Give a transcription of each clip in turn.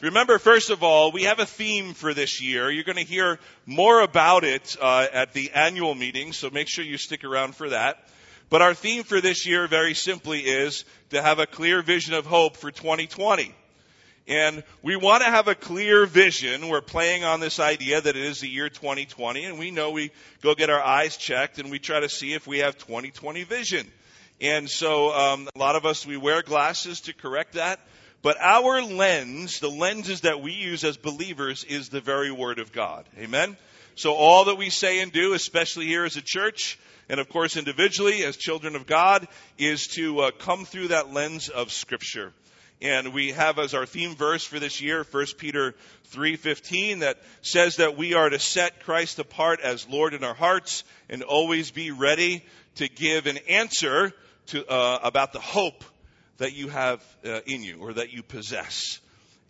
Remember, first of all, we have a theme for this year. You're going to hear more about it uh, at the annual meeting, so make sure you stick around for that. But our theme for this year, very simply, is to have a clear vision of hope for 2020. And we want to have a clear vision. We're playing on this idea that it is the year 2020, and we know we go get our eyes checked and we try to see if we have 2020 vision. And so um, a lot of us we wear glasses to correct that. But our lens, the lenses that we use as believers, is the very Word of God. Amen? So all that we say and do, especially here as a church, and of course individually as children of God, is to uh, come through that lens of Scripture. And we have as our theme verse for this year, 1 Peter 3.15, that says that we are to set Christ apart as Lord in our hearts and always be ready to give an answer to, uh, about the hope that you have uh, in you or that you possess.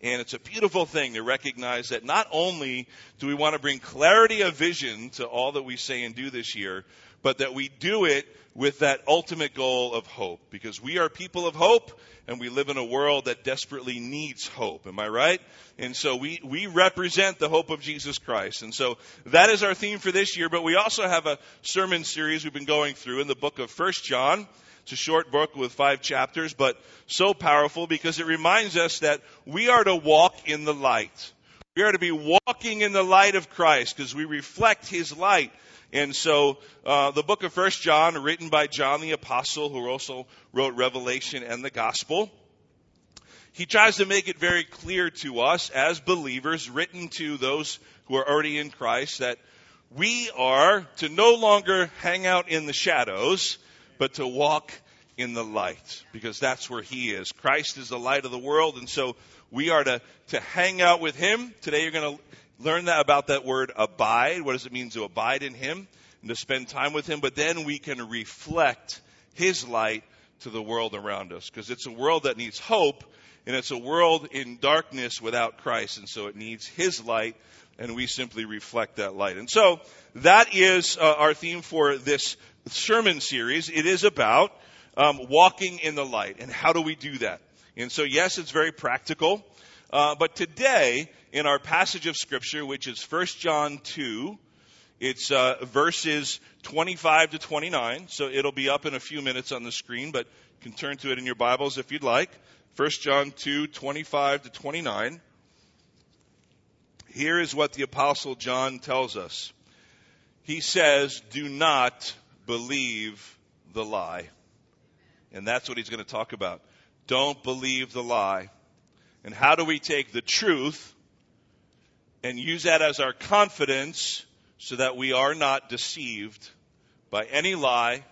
And it's a beautiful thing to recognize that not only do we want to bring clarity of vision to all that we say and do this year, but that we do it with that ultimate goal of hope. Because we are people of hope and we live in a world that desperately needs hope. Am I right? And so we, we represent the hope of Jesus Christ. And so that is our theme for this year, but we also have a sermon series we've been going through in the book of First John. It's a short book with five chapters, but so powerful because it reminds us that we are to walk in the light. We are to be walking in the light of Christ because we reflect His light. And so, uh, the book of First John, written by John the Apostle, who also wrote Revelation and the Gospel, he tries to make it very clear to us as believers, written to those who are already in Christ, that we are to no longer hang out in the shadows, but to walk in the light because that's where he is. Christ is the light of the world and so we are to, to hang out with him. Today you're going to learn that about that word abide. What does it mean to abide in him and to spend time with him? But then we can reflect his light to the world around us because it's a world that needs hope and it's a world in darkness without Christ and so it needs his light and we simply reflect that light. And so that is uh, our theme for this sermon series. It is about um, walking in the light. And how do we do that? And so, yes, it's very practical. Uh, but today, in our passage of Scripture, which is 1 John 2, it's uh, verses 25 to 29. So it'll be up in a few minutes on the screen, but you can turn to it in your Bibles if you'd like. 1 John 2, 25 to 29. Here is what the Apostle John tells us. He says, Do not believe the lie. And that's what he's going to talk about. Don't believe the lie. And how do we take the truth and use that as our confidence so that we are not deceived by any lie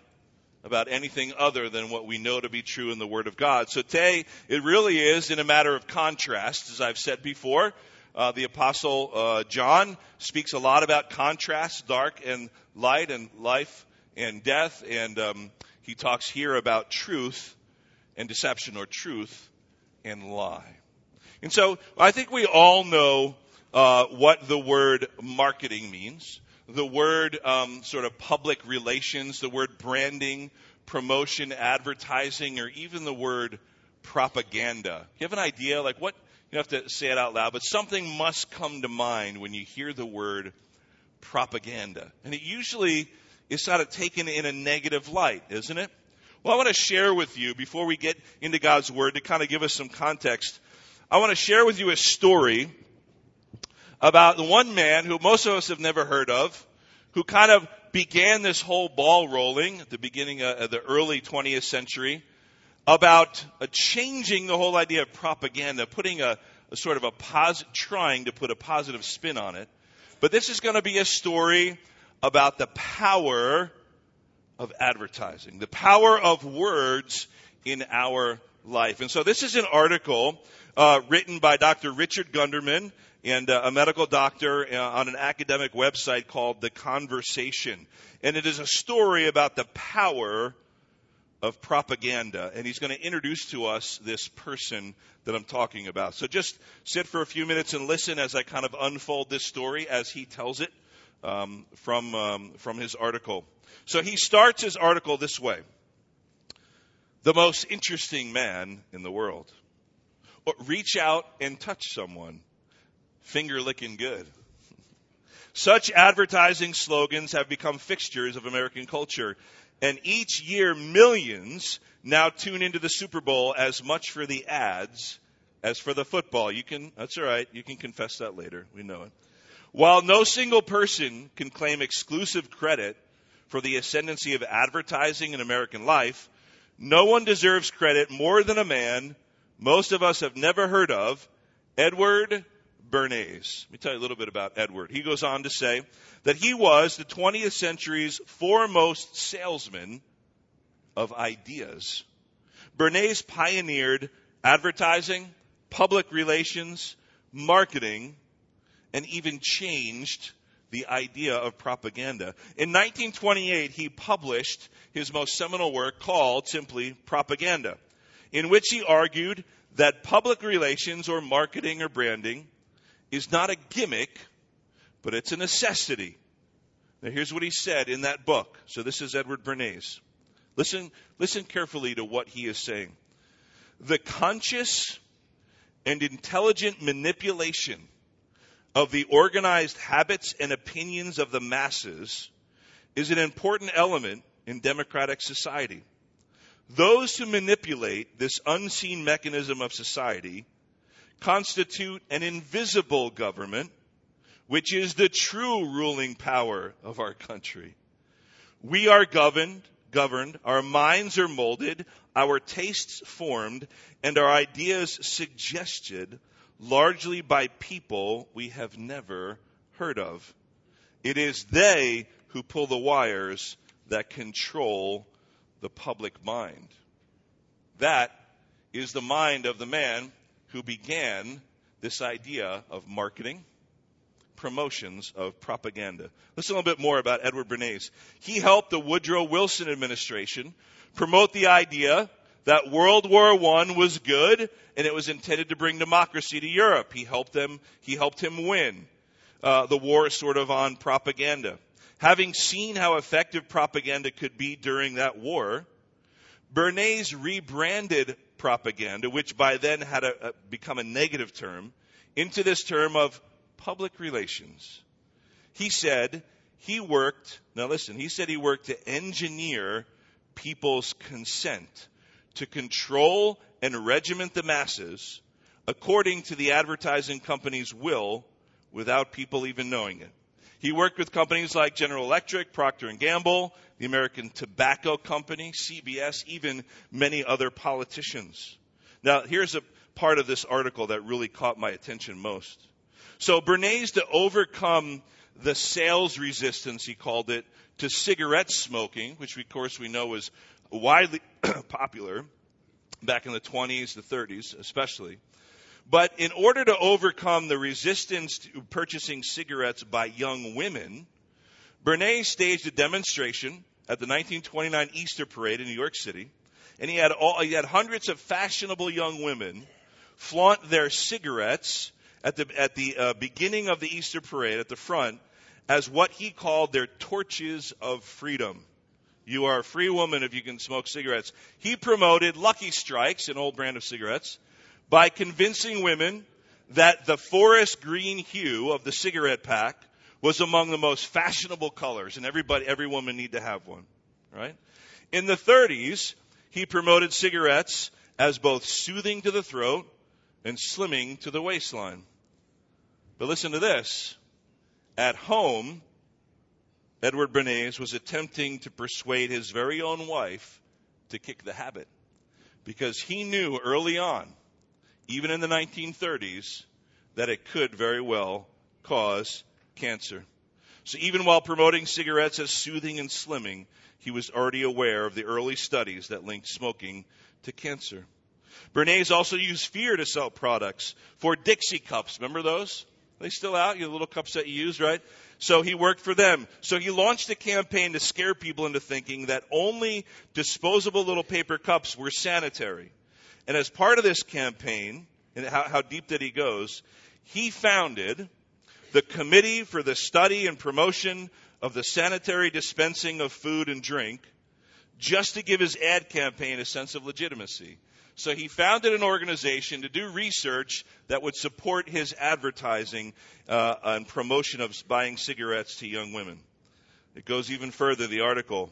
about anything other than what we know to be true in the Word of God. So today, it really is in a matter of contrast, as I've said before. Uh, the Apostle uh, John speaks a lot about contrast, dark and light, and life and death. And um, he talks here about truth and deception, or truth and lie. And so I think we all know uh, what the word marketing means. The word um, sort of public relations, the word branding, promotion, advertising, or even the word propaganda. You have an idea, like what? You don't have to say it out loud, but something must come to mind when you hear the word propaganda. And it usually is sort of taken in a negative light, isn't it? Well, I want to share with you, before we get into God's Word, to kind of give us some context, I want to share with you a story about the one man who most of us have never heard of, who kind of began this whole ball rolling at the beginning of the early 20th century about changing the whole idea of propaganda, putting a, a sort of a positive, trying to put a positive spin on it. But this is going to be a story about the power of advertising, the power of words in our life. And so this is an article uh, written by Dr. Richard Gunderman and uh, a medical doctor uh, on an academic website called The Conversation. And it is a story about the power of propaganda. And he's going to introduce to us this person that I'm talking about. So just sit for a few minutes and listen as I kind of unfold this story as he tells it um, from, um, from his article. So he starts his article this way The most interesting man in the world. or reach out and touch someone. Finger licking good. Such advertising slogans have become fixtures of American culture. And each year, millions now tune into the Super Bowl as much for the ads as for the football. You can, that's all right. You can confess that later. We know it. While no single person can claim exclusive credit for the ascendancy of advertising in American life, no one deserves credit more than a man most of us have never heard of, Edward Bernays. Let me tell you a little bit about Edward. He goes on to say that he was the 20th century's foremost salesman of ideas. Bernays pioneered advertising, public relations, marketing, and even changed the idea of propaganda. In 1928, he published his most seminal work called simply Propaganda, in which he argued that public relations or marketing or branding is not a gimmick, but it's a necessity. Now here's what he said in that book. So this is Edward Bernays. Listen, listen carefully to what he is saying. The conscious and intelligent manipulation of the organized habits and opinions of the masses is an important element in democratic society. Those who manipulate this unseen mechanism of society constitute an invisible government, which is the true ruling power of our country. We are governed, governed, our minds are molded, our tastes formed, and our ideas suggested largely by people we have never heard of. It is they who pull the wires that control the public mind. That is the mind of the man who began this idea of marketing, promotions of propaganda. Listen a little bit more about Edward Bernays. He helped the Woodrow Wilson administration promote the idea that World War I was good and it was intended to bring democracy to Europe. He helped them, he helped him win uh, the war sort of on propaganda. Having seen how effective propaganda could be during that war, Bernays rebranded propaganda, which by then had a, a, become a negative term, into this term of public relations. He said he worked, now listen, he said he worked to engineer people's consent to control and regiment the masses according to the advertising company's will without people even knowing it. He worked with companies like General Electric, Procter Gamble, the American Tobacco Company, CBS, even many other politicians. Now, here's a part of this article that really caught my attention most. So Bernays to overcome the sales resistance, he called it, to cigarette smoking, which of course we know was widely popular back in the 20s, the 30s especially. But in order to overcome the resistance to purchasing cigarettes by young women, Bernays staged a demonstration at the 1929 Easter Parade in New York City, and he had all, he had hundreds of fashionable young women flaunt their cigarettes at the at the uh, beginning of the Easter Parade at the front as what he called their torches of freedom. You are a free woman if you can smoke cigarettes. He promoted Lucky Strikes, an old brand of cigarettes, by convincing women that the forest green hue of the cigarette pack was among the most fashionable colors and everybody every woman need to have one right? In the 30s he promoted cigarettes as both soothing to the throat and slimming to the waistline. But listen to this. At home Edward Bernays was attempting to persuade his very own wife to kick the habit because he knew early on, even in the 1930s, that it could very well cause cancer. So even while promoting cigarettes as soothing and slimming, he was already aware of the early studies that linked smoking to cancer. Bernays also used fear to sell products for Dixie cups. Remember those? Are they still out? Your little cups that you use, right? So he worked for them. So he launched a campaign to scare people into thinking that only disposable little paper cups were sanitary. And as part of this campaign, and how, how deep that he goes, he founded the Committee for the Study and Promotion of the Sanitary Dispensing of Food and Drink just to give his ad campaign a sense of legitimacy. So he founded an organization to do research that would support his advertising uh, and promotion of buying cigarettes to young women. It goes even further, the article.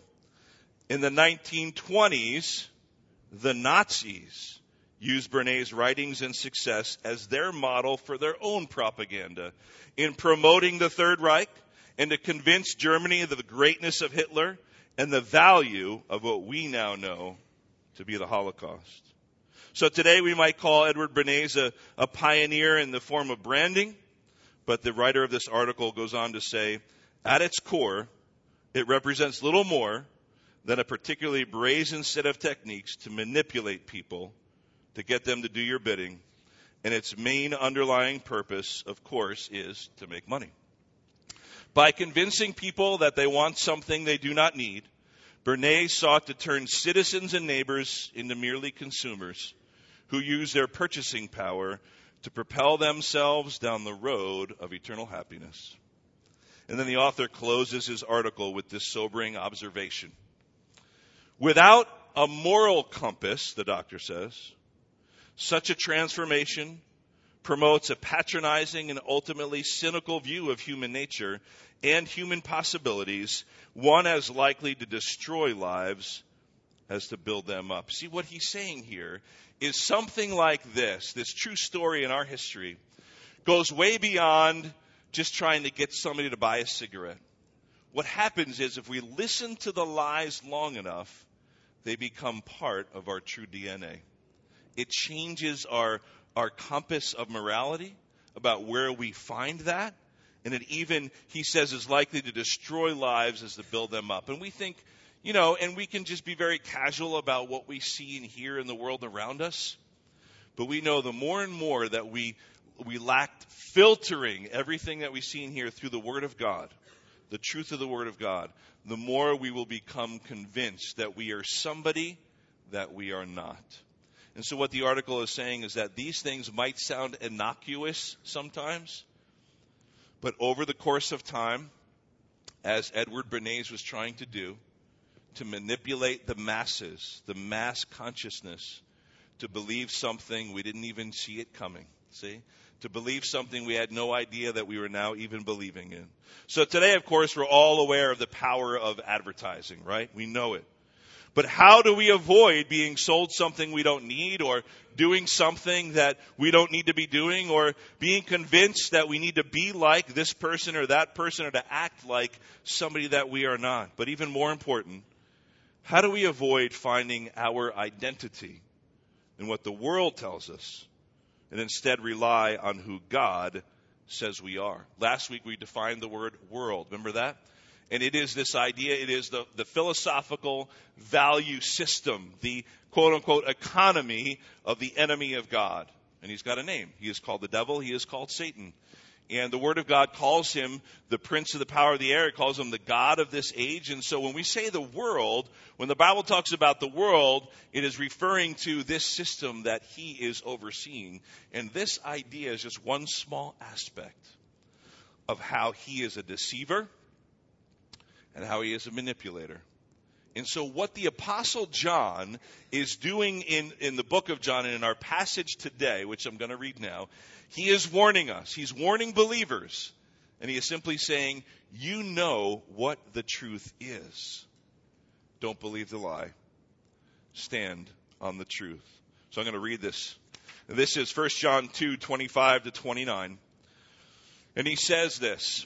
In the 1920s, the Nazis used Bernays' writings and success as their model for their own propaganda in promoting the Third Reich and to convince Germany of the greatness of Hitler and the value of what we now know to be the Holocaust. So today we might call Edward Bernays a, a pioneer in the form of branding, but the writer of this article goes on to say, at its core, it represents little more than a particularly brazen set of techniques to manipulate people to get them to do your bidding. And its main underlying purpose, of course, is to make money. By convincing people that they want something they do not need, Bernays sought to turn citizens and neighbors into merely consumers who use their purchasing power to propel themselves down the road of eternal happiness. And then the author closes his article with this sobering observation. Without a moral compass, the doctor says, such a transformation promotes a patronizing and ultimately cynical view of human nature and human possibilities, one as likely to destroy lives as to build them up. See, what he's saying here is something like this this true story in our history goes way beyond just trying to get somebody to buy a cigarette. What happens is if we listen to the lies long enough, they become part of our true DNA. It changes our, our compass of morality about where we find that and it even, he says, is likely to destroy lives as to build them up. And we think, you know, and we can just be very casual about what we see and hear in the world around us. But we know the more and more that we, we lack filtering everything that we see and hear through the Word of God, the truth of the Word of God, the more we will become convinced that we are somebody that we are not. And so, what the article is saying is that these things might sound innocuous sometimes, but over the course of time, as Edward Bernays was trying to do, to manipulate the masses, the mass consciousness, to believe something we didn't even see it coming. See? To believe something we had no idea that we were now even believing in. So today, of course, we're all aware of the power of advertising, right? We know it. But how do we avoid being sold something we don't need or doing something that we don't need to be doing or being convinced that we need to be like this person or that person or to act like somebody that we are not? But even more important, how do we avoid finding our identity in what the world tells us and instead rely on who God says we are? Last week we defined the word world. Remember that? And it is this idea, it is the, the philosophical value system, the quote unquote economy of the enemy of God. And he's got a name. He is called the devil, he is called Satan. And the Word of God calls him the prince of the power of the air. It calls him the God of this age. And so when we say the world, when the Bible talks about the world, it is referring to this system that he is overseeing. And this idea is just one small aspect of how he is a deceiver and how he is a manipulator. And so, what the Apostle John is doing in, in the book of John and in our passage today, which I'm going to read now, he is warning us. He's warning believers. And he is simply saying, You know what the truth is. Don't believe the lie. Stand on the truth. So I'm going to read this. This is 1 John 2 25 to 29. And he says this.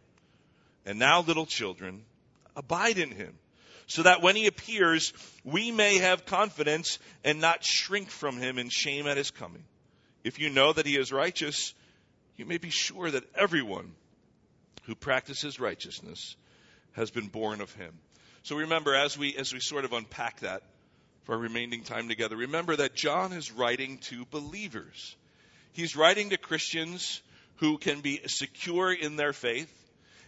And now, little children, abide in him, so that when he appears, we may have confidence and not shrink from him in shame at his coming. If you know that he is righteous, you may be sure that everyone who practices righteousness has been born of him. So remember, as we, as we sort of unpack that, for our remaining time together. Remember that John is writing to believers. He's writing to Christians who can be secure in their faith.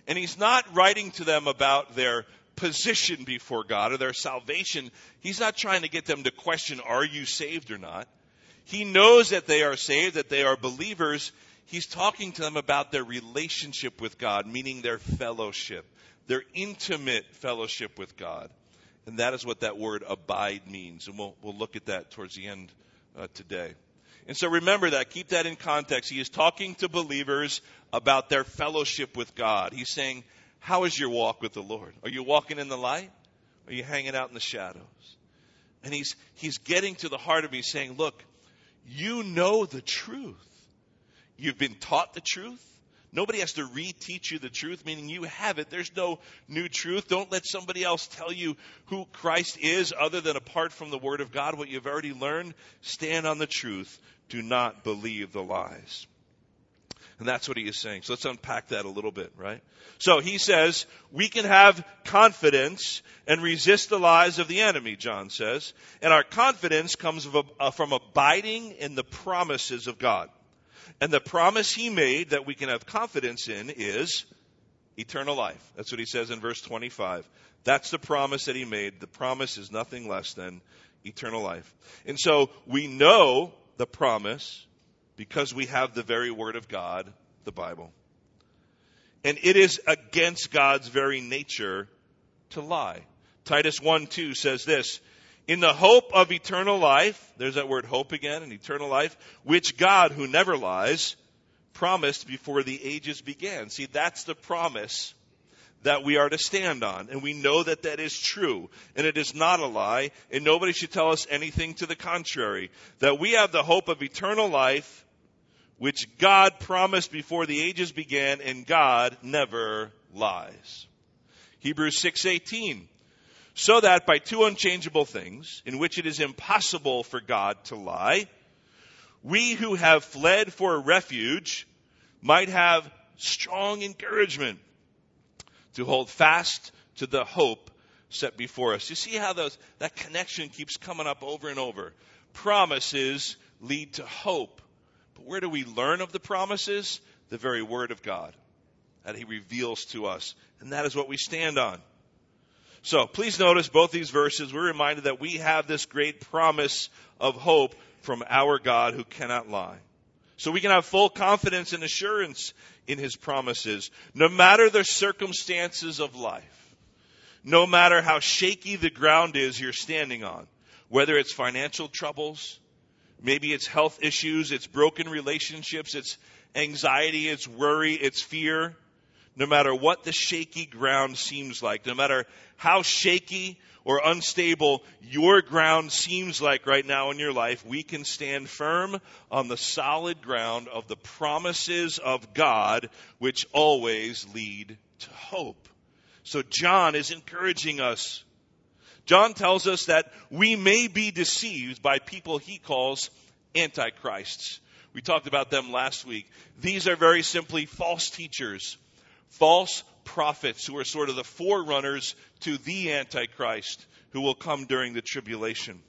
And he's not writing to them about their position before God or their salvation. He's not trying to get them to question, are you saved or not? He knows that they are saved, that they are believers. He's talking to them about their relationship with God, meaning their fellowship, their intimate fellowship with God. And that is what that word abide means. And we'll, we'll look at that towards the end uh, today. And so remember that. Keep that in context. He is talking to believers about their fellowship with God. He's saying, How is your walk with the Lord? Are you walking in the light? Are you hanging out in the shadows? And he's, he's getting to the heart of me saying, Look, you know the truth. You've been taught the truth. Nobody has to reteach you the truth, meaning you have it. There's no new truth. Don't let somebody else tell you who Christ is other than apart from the Word of God, what you've already learned. Stand on the truth. Do not believe the lies. And that's what he is saying. So let's unpack that a little bit, right? So he says, we can have confidence and resist the lies of the enemy, John says. And our confidence comes uh, from abiding in the promises of God. And the promise he made that we can have confidence in is eternal life. That's what he says in verse 25. That's the promise that he made. The promise is nothing less than eternal life. And so we know the promise because we have the very word of God, the Bible. And it is against God's very nature to lie. Titus 1 2 says this in the hope of eternal life, there's that word hope again, and eternal life, which God, who never lies, promised before the ages began. See, that's the promise that we are to stand on. And we know that that is true. And it is not a lie. And nobody should tell us anything to the contrary. That we have the hope of eternal life, which God promised before the ages began, and God never lies. Hebrews 6:18 so that by two unchangeable things, in which it is impossible for God to lie, we who have fled for refuge might have strong encouragement to hold fast to the hope set before us. You see how those, that connection keeps coming up over and over. Promises lead to hope. But where do we learn of the promises? The very Word of God that He reveals to us. And that is what we stand on. So please notice both these verses. We're reminded that we have this great promise of hope from our God who cannot lie. So we can have full confidence and assurance in his promises, no matter the circumstances of life, no matter how shaky the ground is you're standing on, whether it's financial troubles, maybe it's health issues, it's broken relationships, it's anxiety, it's worry, it's fear, no matter what the shaky ground seems like, no matter how shaky or unstable your ground seems like right now in your life, we can stand firm on the solid ground of the promises of God, which always lead to hope. So John is encouraging us. John tells us that we may be deceived by people he calls antichrists. We talked about them last week. These are very simply false teachers false prophets who are sort of the forerunners to the Antichrist who will come during the tribulation.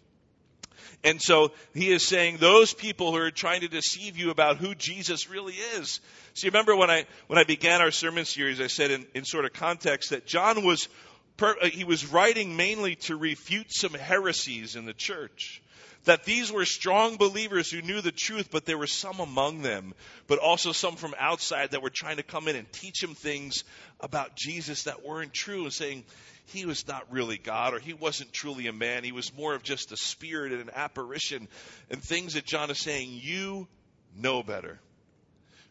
And so he is saying those people who are trying to deceive you about who Jesus really is. See, remember when I when I began our sermon series, I said in, in sort of context that John was per, uh, he was writing mainly to refute some heresies in the church that these were strong believers who knew the truth, but there were some among them, but also some from outside that were trying to come in and teach him things about Jesus that weren't true and saying he was not really God or he wasn't truly a man. He was more of just a spirit and an apparition and things that John is saying, you know better.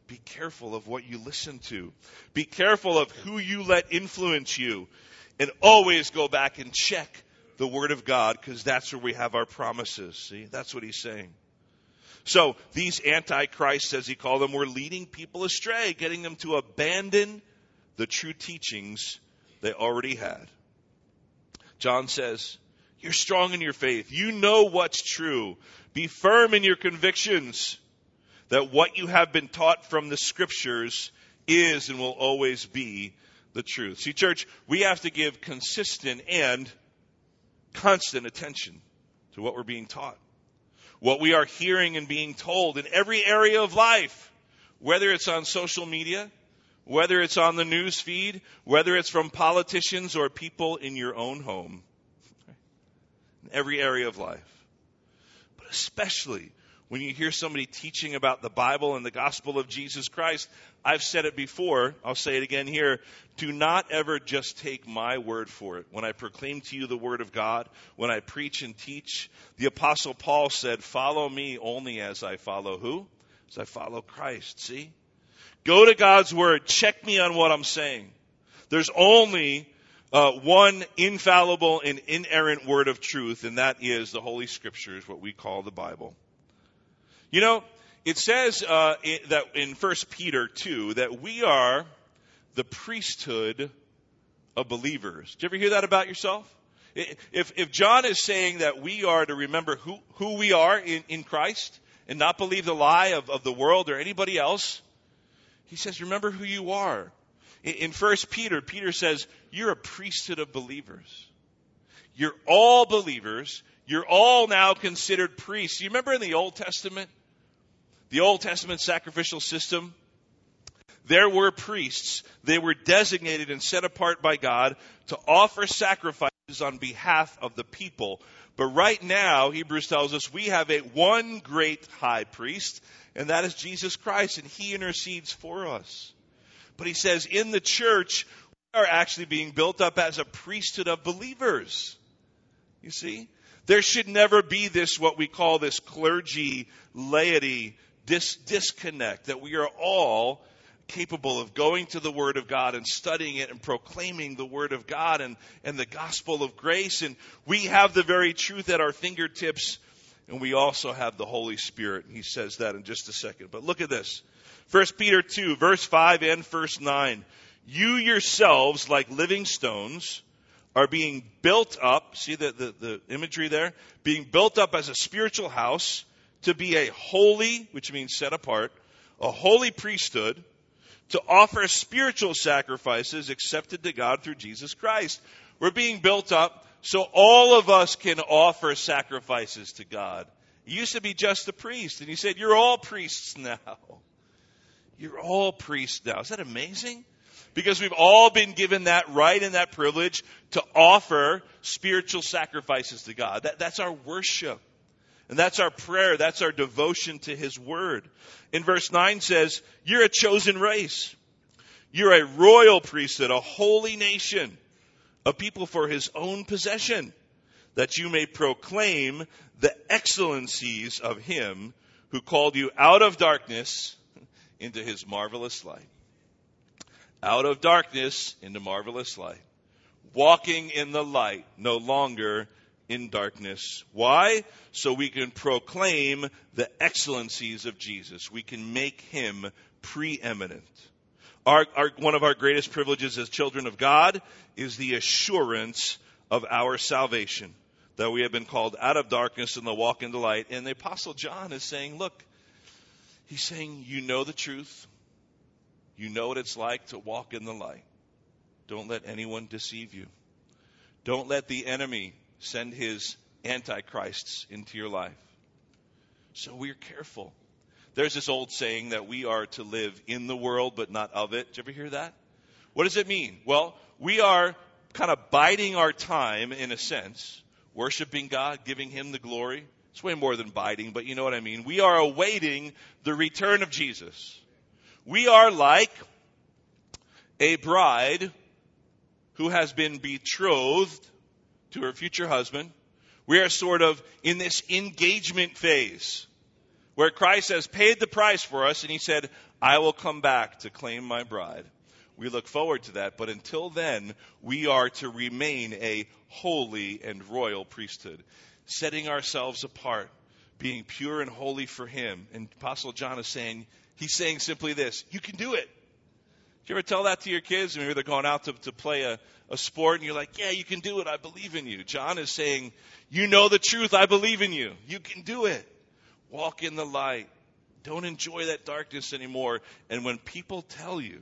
Be careful of what you listen to. Be careful of who you let influence you. And always go back and check the Word of God because that's where we have our promises. See, that's what he's saying. So these antichrists, as he called them, were leading people astray, getting them to abandon the true teachings they already had. John says, You're strong in your faith. You know what's true. Be firm in your convictions that what you have been taught from the scriptures is and will always be the truth. See, church, we have to give consistent and constant attention to what we're being taught, what we are hearing and being told in every area of life, whether it's on social media, whether it's on the news feed, whether it's from politicians or people in your own home, in every area of life. But especially when you hear somebody teaching about the Bible and the gospel of Jesus Christ, I've said it before, I'll say it again here. Do not ever just take my word for it. When I proclaim to you the word of God, when I preach and teach, the apostle Paul said, follow me only as I follow who? As I follow Christ. See? Go to God's Word. Check me on what I'm saying. There's only uh, one infallible and inerrant Word of truth, and that is the Holy Scriptures, what we call the Bible. You know, it says uh, that in 1 Peter 2 that we are the priesthood of believers. Did you ever hear that about yourself? If, if John is saying that we are to remember who, who we are in, in Christ and not believe the lie of, of the world or anybody else, he says, remember who you are. In First Peter, Peter says, you're a priesthood of believers. You're all believers. You're all now considered priests. You remember in the Old Testament? The Old Testament sacrificial system? There were priests. They were designated and set apart by God to offer sacrifices on behalf of the people. But right now, Hebrews tells us we have a one great high priest and that is Jesus Christ, and He intercedes for us. But He says, in the church, we are actually being built up as a priesthood of believers. You see? There should never be this, what we call this clergy, laity, dis- disconnect, that we are all capable of going to the Word of God and studying it and proclaiming the Word of God and, and the gospel of grace. And we have the very truth at our fingertips and we also have the Holy Spirit. And he says that in just a second. But look at this. 1 Peter 2, verse 5 and verse 9. You yourselves, like living stones, are being built up. See the, the, the imagery there? Being built up as a spiritual house to be a holy, which means set apart, a holy priesthood to offer spiritual sacrifices accepted to God through Jesus Christ. We're being built up so all of us can offer sacrifices to God. It used to be just the priest, and he said, You're all priests now. You're all priests now. Is that amazing? Because we've all been given that right and that privilege to offer spiritual sacrifices to God. That, that's our worship. And that's our prayer. That's our devotion to His Word. In verse 9 says, You're a chosen race. You're a royal priesthood, a holy nation a people for his own possession, that you may proclaim the excellencies of him who called you out of darkness into his marvelous light. Out of darkness into marvelous light. Walking in the light, no longer in darkness. Why? So we can proclaim the excellencies of Jesus. We can make him preeminent. Our, our, one of our greatest privileges as children of God is the assurance of our salvation. That we have been called out of darkness and the walk into light. And the Apostle John is saying, look, he's saying, you know the truth. You know what it's like to walk in the light. Don't let anyone deceive you. Don't let the enemy send his antichrists into your life. So we're careful. There's this old saying that we are to live in the world but not of it. Did you ever hear that? What does it mean? Well, we are kind of biding our time in a sense, worshiping God, giving Him the glory. It's way more than biding, but you know what I mean. We are awaiting the return of Jesus. We are like a bride who has been betrothed to her future husband. We are sort of in this engagement phase where Christ has paid the price for us and he said, I will come back to claim my bride. We look forward to that, but until then, we are to remain a holy and royal priesthood, setting ourselves apart, being pure and holy for him. And Apostle John is saying, he's saying simply this, you can do it. You ever tell that to your kids? Maybe they're going out to, to play a, a sport and you're like, yeah, you can do it. I believe in you. John is saying, you know the truth. I believe in you. You can do it. Walk in the light. Don't enjoy that darkness anymore. And when people tell you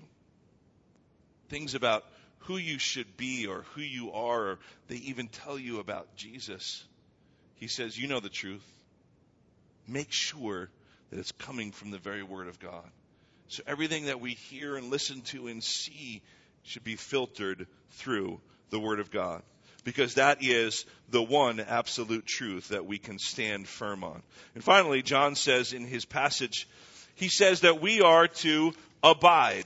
things about who you should be or who you are, or they even tell you about Jesus, He says, You know the truth. Make sure that it's coming from the very Word of God. So everything that we hear and listen to and see should be filtered through the Word of God. Because that is the one absolute truth that we can stand firm on. And finally, John says in his passage, he says that we are to abide.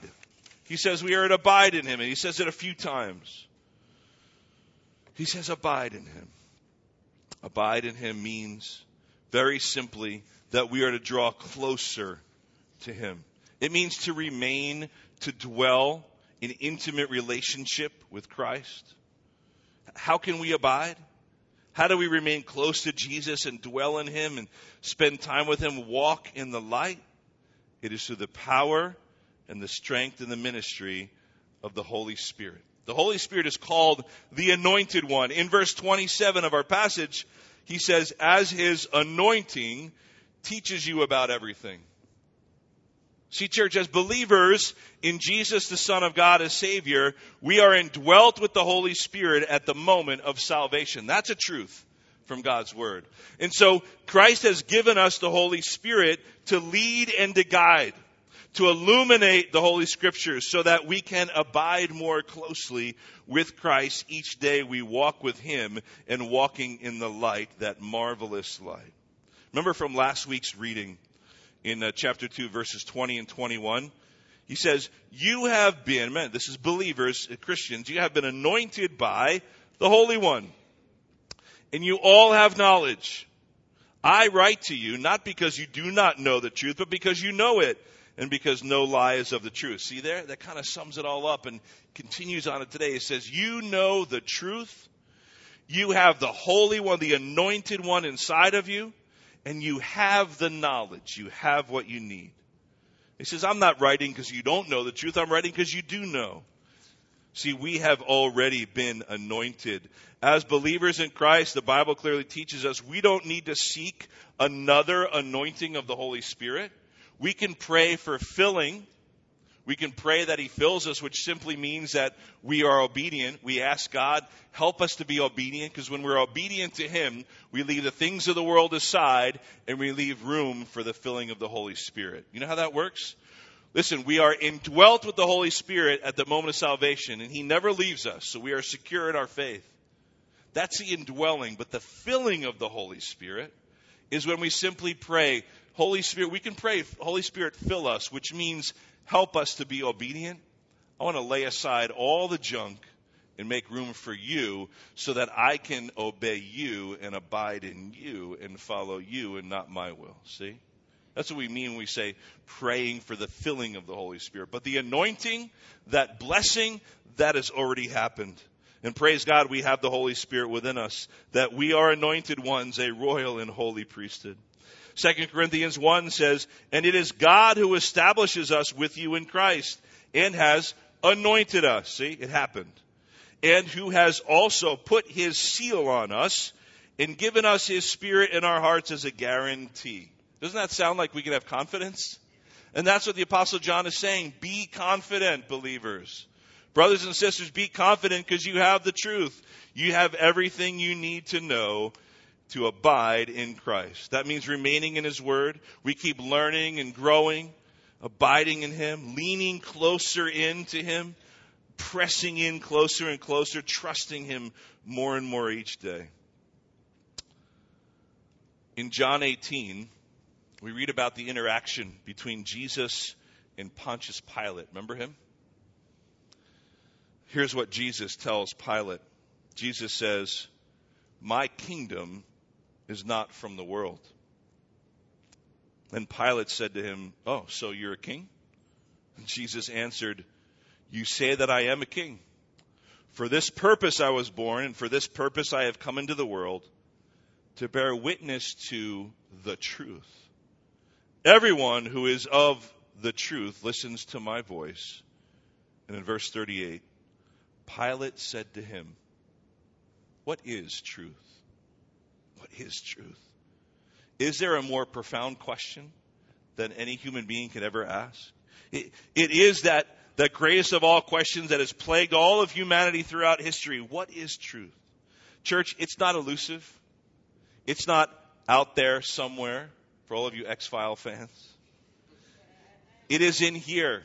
He says we are to abide in him, and he says it a few times. He says, abide in him. Abide in him means, very simply, that we are to draw closer to him. It means to remain, to dwell in intimate relationship with Christ. How can we abide? How do we remain close to Jesus and dwell in him and spend time with him, walk in the light? It is through the power and the strength and the ministry of the Holy Spirit. The Holy Spirit is called the anointed one. In verse 27 of our passage, he says, as his anointing teaches you about everything. See, church, as believers in Jesus, the Son of God, as Savior, we are indwelt with the Holy Spirit at the moment of salvation. That's a truth from God's Word. And so, Christ has given us the Holy Spirit to lead and to guide, to illuminate the Holy Scriptures so that we can abide more closely with Christ each day we walk with Him and walking in the light, that marvelous light. Remember from last week's reading, in uh, chapter 2, verses 20 and 21. He says, You have been, man, this is believers, uh, Christians, you have been anointed by the Holy One. And you all have knowledge. I write to you not because you do not know the truth, but because you know it, and because no lie is of the truth. See there? That kind of sums it all up and continues on it today. It says, You know the truth. You have the Holy One, the anointed one inside of you and you have the knowledge. You have what you need. He says, I'm not writing because you don't know the truth. I'm writing because you do know. See, we have already been anointed. As believers in Christ, the Bible clearly teaches us we don't need to seek another anointing of the Holy Spirit. We can pray for filling we can pray that He fills us, which simply means that we are obedient. We ask God, help us to be obedient, because when we're obedient to Him, we leave the things of the world aside and we leave room for the filling of the Holy Spirit. You know how that works? Listen, we are indwelt with the Holy Spirit at the moment of salvation, and He never leaves us, so we are secure in our faith. That's the indwelling, but the filling of the Holy Spirit is when we simply pray, Holy Spirit, we can pray, Holy Spirit, fill us, which means help us to be obedient. I want to lay aside all the junk and make room for you so that I can obey you and abide in you and follow you and not my will. See? That's what we mean when we say praying for the filling of the Holy Spirit. But the anointing, that blessing, that has already happened. And praise God, we have the Holy Spirit within us, that we are anointed ones, a royal and holy priesthood. 2 Corinthians 1 says, And it is God who establishes us with you in Christ and has anointed us. See, it happened. And who has also put his seal on us and given us his spirit in our hearts as a guarantee. Doesn't that sound like we can have confidence? And that's what the apostle John is saying. Be confident, believers. Brothers and sisters, be confident because you have the truth. You have everything you need to know to abide in Christ. That means remaining in His Word. We keep learning and growing, abiding in Him, leaning closer into Him, pressing in closer and closer, trusting Him more and more each day. In John 18, we read about the interaction between Jesus and Pontius Pilate. Remember him? Here's what Jesus tells Pilate Jesus says, My kingdom is not from the world. Then Pilate said to him, Oh, so you're a king? And Jesus answered, You say that I am a king. For this purpose I was born, and for this purpose I have come into the world, to bear witness to the truth. Everyone who is of the truth listens to my voice. And in verse 38, Pilate said to him, What is truth? What is truth? Is there a more profound question than any human being can ever ask? it, it is that the greatest of all questions that has plagued all of humanity throughout history. What is truth? Church, it's not elusive. It's not out there somewhere for all of you X File fans. It is in here.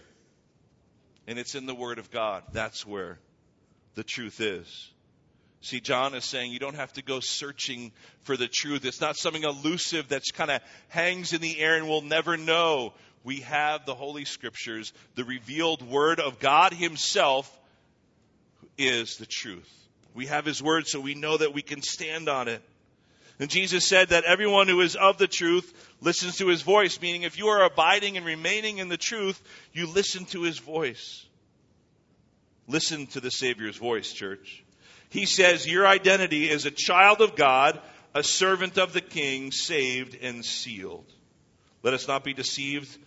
And it's in the Word of God. That's where the truth is. See, John is saying you don't have to go searching for the truth. It's not something elusive that's kind of hangs in the air and we'll never know. We have the Holy Scriptures, the revealed Word of God Himself is the truth. We have His Word so we know that we can stand on it. And Jesus said that everyone who is of the truth listens to his voice, meaning if you are abiding and remaining in the truth, you listen to his voice. Listen to the Savior's voice, church. He says your identity is a child of God, a servant of the King, saved and sealed. Let us not be deceived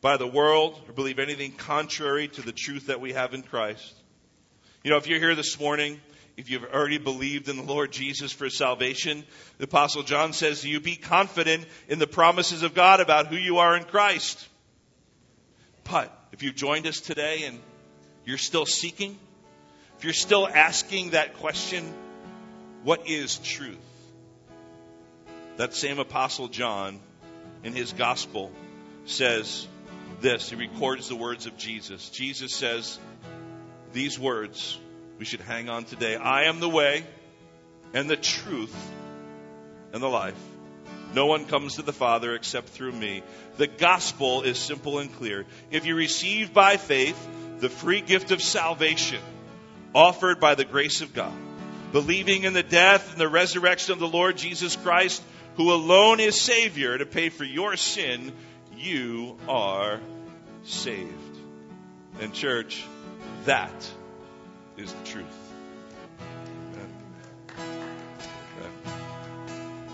by the world or believe anything contrary to the truth that we have in Christ. You know, if you're here this morning if you've already believed in the Lord Jesus for salvation, the Apostle John says to you, be confident in the promises of God about who you are in Christ. But if you've joined us today and you're still seeking, if you're still asking that question, what is truth? That same Apostle John in his gospel says this. He records the words of Jesus. Jesus says these words we should hang on today. I am the way and the truth and the life. No one comes to the Father except through me. The gospel is simple and clear. If you receive by faith the free gift of salvation offered by the grace of God, believing in the death and the resurrection of the Lord Jesus Christ, who alone is Savior to pay for your sin, you are saved. And, church, that is the truth.